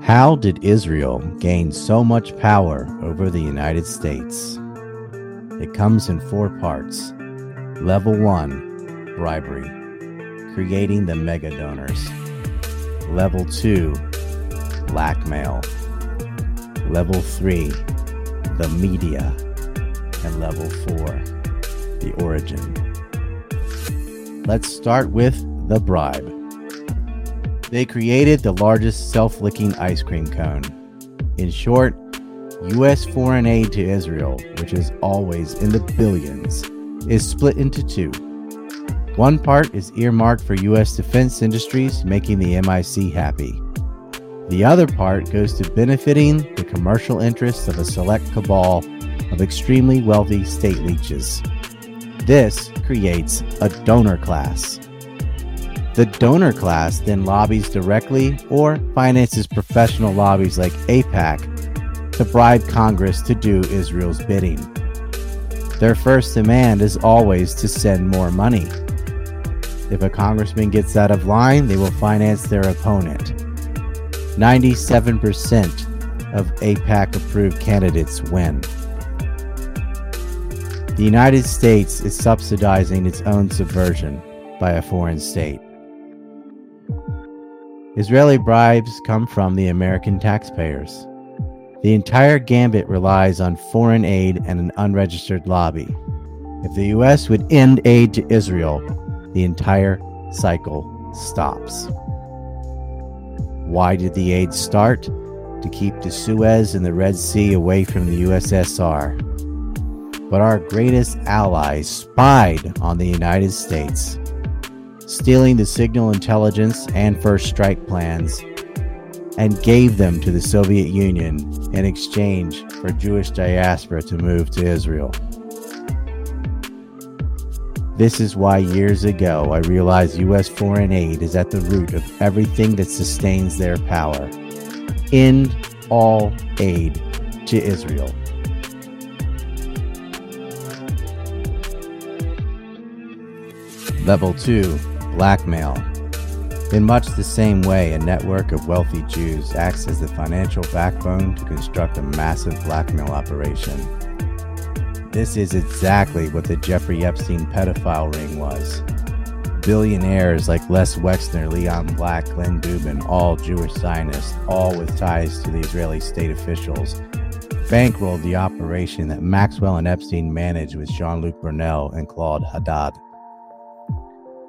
How did Israel gain so much power over the United States? It comes in four parts. Level 1 Bribery, creating the mega donors. Level 2 Blackmail. Level 3 The media. And level 4 The origin. Let's start with the bribe. They created the largest self licking ice cream cone. In short, U.S. foreign aid to Israel, which is always in the billions, is split into two. One part is earmarked for U.S. defense industries, making the MIC happy. The other part goes to benefiting the commercial interests of a select cabal of extremely wealthy state leeches. This creates a donor class. The donor class then lobbies directly or finances professional lobbies like AIPAC to bribe Congress to do Israel's bidding. Their first demand is always to send more money. If a congressman gets out of line, they will finance their opponent. 97% of AIPAC approved candidates win. The United States is subsidizing its own subversion by a foreign state. Israeli bribes come from the American taxpayers. The entire gambit relies on foreign aid and an unregistered lobby. If the U.S. would end aid to Israel, the entire cycle stops. Why did the aid start? To keep the Suez and the Red Sea away from the USSR. But our greatest allies spied on the United States stealing the signal intelligence and first strike plans, and gave them to the Soviet Union in exchange for Jewish diaspora to move to Israel. This is why years ago I realized U.S. foreign aid is at the root of everything that sustains their power. End all aid to Israel. Level 2 Blackmail. In much the same way, a network of wealthy Jews acts as the financial backbone to construct a massive blackmail operation. This is exactly what the Jeffrey Epstein pedophile ring was. Billionaires like Les Wexner, Leon Black, Glenn Dubin, all Jewish Zionists, all with ties to the Israeli state officials, bankrolled the operation that Maxwell and Epstein managed with Jean Luc Brunel and Claude Haddad.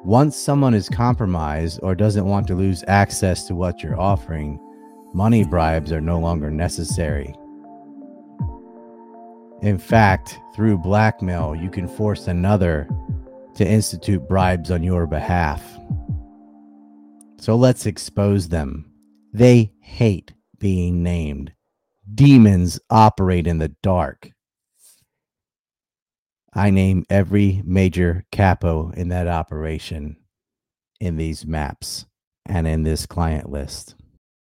Once someone is compromised or doesn't want to lose access to what you're offering, money bribes are no longer necessary. In fact, through blackmail, you can force another to institute bribes on your behalf. So let's expose them. They hate being named. Demons operate in the dark. I name every major capo in that operation in these maps and in this client list.